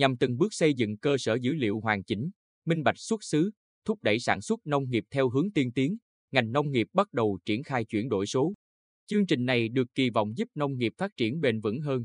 nhằm từng bước xây dựng cơ sở dữ liệu hoàn chỉnh, minh bạch xuất xứ, thúc đẩy sản xuất nông nghiệp theo hướng tiên tiến, ngành nông nghiệp bắt đầu triển khai chuyển đổi số. Chương trình này được kỳ vọng giúp nông nghiệp phát triển bền vững hơn.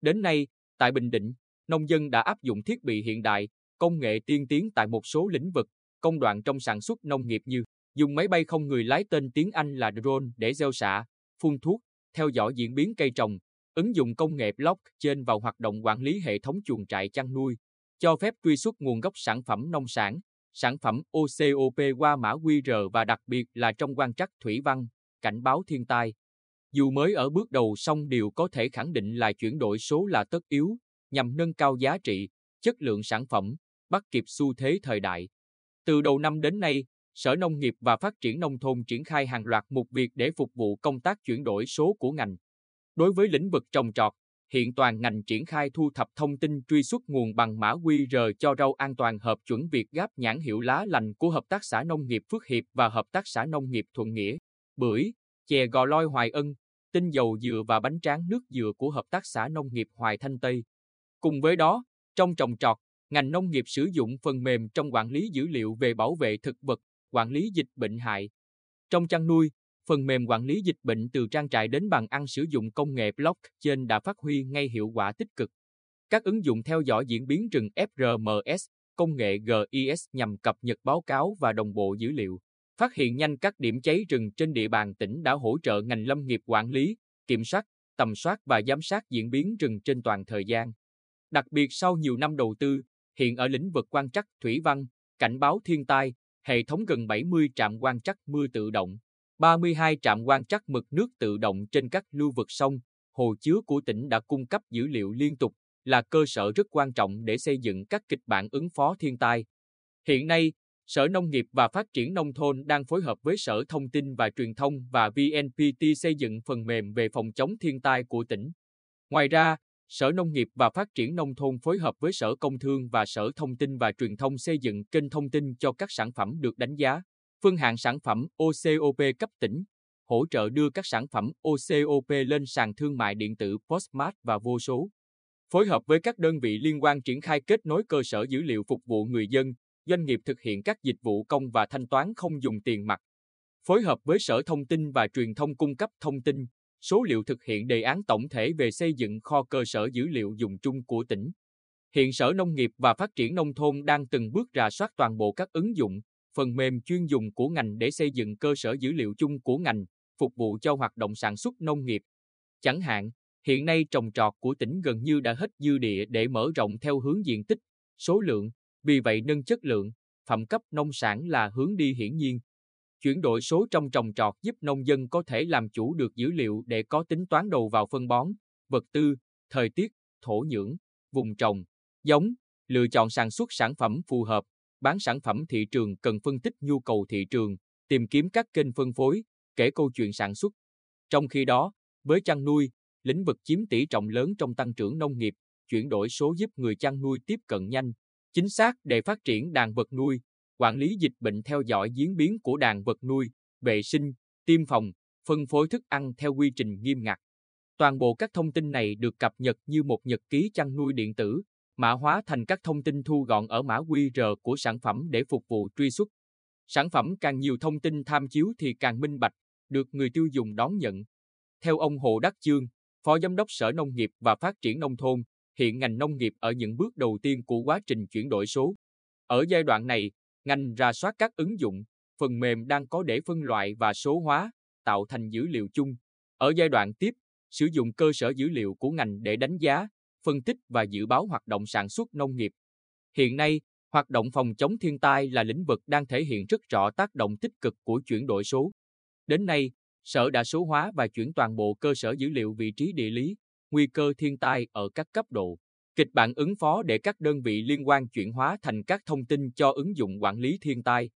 Đến nay, tại Bình Định, nông dân đã áp dụng thiết bị hiện đại, công nghệ tiên tiến tại một số lĩnh vực, công đoạn trong sản xuất nông nghiệp như dùng máy bay không người lái tên tiếng Anh là drone để gieo xạ, phun thuốc, theo dõi diễn biến cây trồng, ứng dụng công nghệ blockchain vào hoạt động quản lý hệ thống chuồng trại chăn nuôi, cho phép truy xuất nguồn gốc sản phẩm nông sản, sản phẩm OCOP qua mã QR và đặc biệt là trong quan trắc thủy văn, cảnh báo thiên tai. Dù mới ở bước đầu song điều có thể khẳng định là chuyển đổi số là tất yếu, nhằm nâng cao giá trị, chất lượng sản phẩm, bắt kịp xu thế thời đại. Từ đầu năm đến nay, Sở Nông nghiệp và Phát triển Nông thôn triển khai hàng loạt mục việc để phục vụ công tác chuyển đổi số của ngành. Đối với lĩnh vực trồng trọt, hiện toàn ngành triển khai thu thập thông tin truy xuất nguồn bằng mã QR cho rau an toàn hợp chuẩn việc gáp nhãn hiệu lá lành của Hợp tác xã Nông nghiệp Phước Hiệp và Hợp tác xã Nông nghiệp Thuận Nghĩa, bưởi, chè gò loi Hoài Ân, tinh dầu dừa và bánh tráng nước dừa của Hợp tác xã Nông nghiệp Hoài Thanh Tây. Cùng với đó, trong trồng trọt, ngành nông nghiệp sử dụng phần mềm trong quản lý dữ liệu về bảo vệ thực vật, quản lý dịch bệnh hại. Trong chăn nuôi, phần mềm quản lý dịch bệnh từ trang trại đến bàn ăn sử dụng công nghệ blockchain đã phát huy ngay hiệu quả tích cực. Các ứng dụng theo dõi diễn biến rừng FRMS, công nghệ GIS nhằm cập nhật báo cáo và đồng bộ dữ liệu, phát hiện nhanh các điểm cháy rừng trên địa bàn tỉnh đã hỗ trợ ngành lâm nghiệp quản lý, kiểm soát, tầm soát và giám sát diễn biến rừng trên toàn thời gian. Đặc biệt sau nhiều năm đầu tư, hiện ở lĩnh vực quan trắc thủy văn, cảnh báo thiên tai, hệ thống gần 70 trạm quan trắc mưa tự động, 32 trạm quan trắc mực nước tự động trên các lưu vực sông, hồ chứa của tỉnh đã cung cấp dữ liệu liên tục, là cơ sở rất quan trọng để xây dựng các kịch bản ứng phó thiên tai. Hiện nay, Sở Nông nghiệp và Phát triển Nông thôn đang phối hợp với Sở Thông tin và Truyền thông và VNPT xây dựng phần mềm về phòng chống thiên tai của tỉnh. Ngoài ra, Sở Nông nghiệp và Phát triển Nông thôn phối hợp với Sở Công Thương và Sở Thông tin và Truyền thông xây dựng kênh thông tin cho các sản phẩm được đánh giá, phân hạng sản phẩm OCOP cấp tỉnh, hỗ trợ đưa các sản phẩm OCOP lên sàn thương mại điện tử Postmart và vô số. Phối hợp với các đơn vị liên quan triển khai kết nối cơ sở dữ liệu phục vụ người dân, doanh nghiệp thực hiện các dịch vụ công và thanh toán không dùng tiền mặt. Phối hợp với Sở Thông tin và Truyền thông cung cấp thông tin, số liệu thực hiện đề án tổng thể về xây dựng kho cơ sở dữ liệu dùng chung của tỉnh. Hiện Sở Nông nghiệp và Phát triển Nông thôn đang từng bước rà soát toàn bộ các ứng dụng, phần mềm chuyên dùng của ngành để xây dựng cơ sở dữ liệu chung của ngành, phục vụ cho hoạt động sản xuất nông nghiệp. Chẳng hạn, hiện nay trồng trọt của tỉnh gần như đã hết dư địa để mở rộng theo hướng diện tích, số lượng, vì vậy nâng chất lượng, phẩm cấp nông sản là hướng đi hiển nhiên. Chuyển đổi số trong trồng trọt giúp nông dân có thể làm chủ được dữ liệu để có tính toán đầu vào phân bón, vật tư, thời tiết, thổ nhưỡng, vùng trồng, giống, lựa chọn sản xuất sản phẩm phù hợp, bán sản phẩm thị trường cần phân tích nhu cầu thị trường, tìm kiếm các kênh phân phối, kể câu chuyện sản xuất. Trong khi đó, với chăn nuôi, lĩnh vực chiếm tỷ trọng lớn trong tăng trưởng nông nghiệp, chuyển đổi số giúp người chăn nuôi tiếp cận nhanh, chính xác để phát triển đàn vật nuôi, quản lý dịch bệnh theo dõi diễn biến của đàn vật nuôi, vệ sinh, tiêm phòng, phân phối thức ăn theo quy trình nghiêm ngặt. Toàn bộ các thông tin này được cập nhật như một nhật ký chăn nuôi điện tử, mã hóa thành các thông tin thu gọn ở mã QR của sản phẩm để phục vụ truy xuất. Sản phẩm càng nhiều thông tin tham chiếu thì càng minh bạch, được người tiêu dùng đón nhận. Theo ông Hồ Đắc Chương, Phó Giám đốc Sở Nông nghiệp và Phát triển Nông thôn, hiện ngành nông nghiệp ở những bước đầu tiên của quá trình chuyển đổi số. Ở giai đoạn này, ngành ra soát các ứng dụng, phần mềm đang có để phân loại và số hóa, tạo thành dữ liệu chung. Ở giai đoạn tiếp, sử dụng cơ sở dữ liệu của ngành để đánh giá, phân tích và dự báo hoạt động sản xuất nông nghiệp. Hiện nay, hoạt động phòng chống thiên tai là lĩnh vực đang thể hiện rất rõ tác động tích cực của chuyển đổi số. Đến nay, Sở đã số hóa và chuyển toàn bộ cơ sở dữ liệu vị trí địa lý, nguy cơ thiên tai ở các cấp độ, kịch bản ứng phó để các đơn vị liên quan chuyển hóa thành các thông tin cho ứng dụng quản lý thiên tai.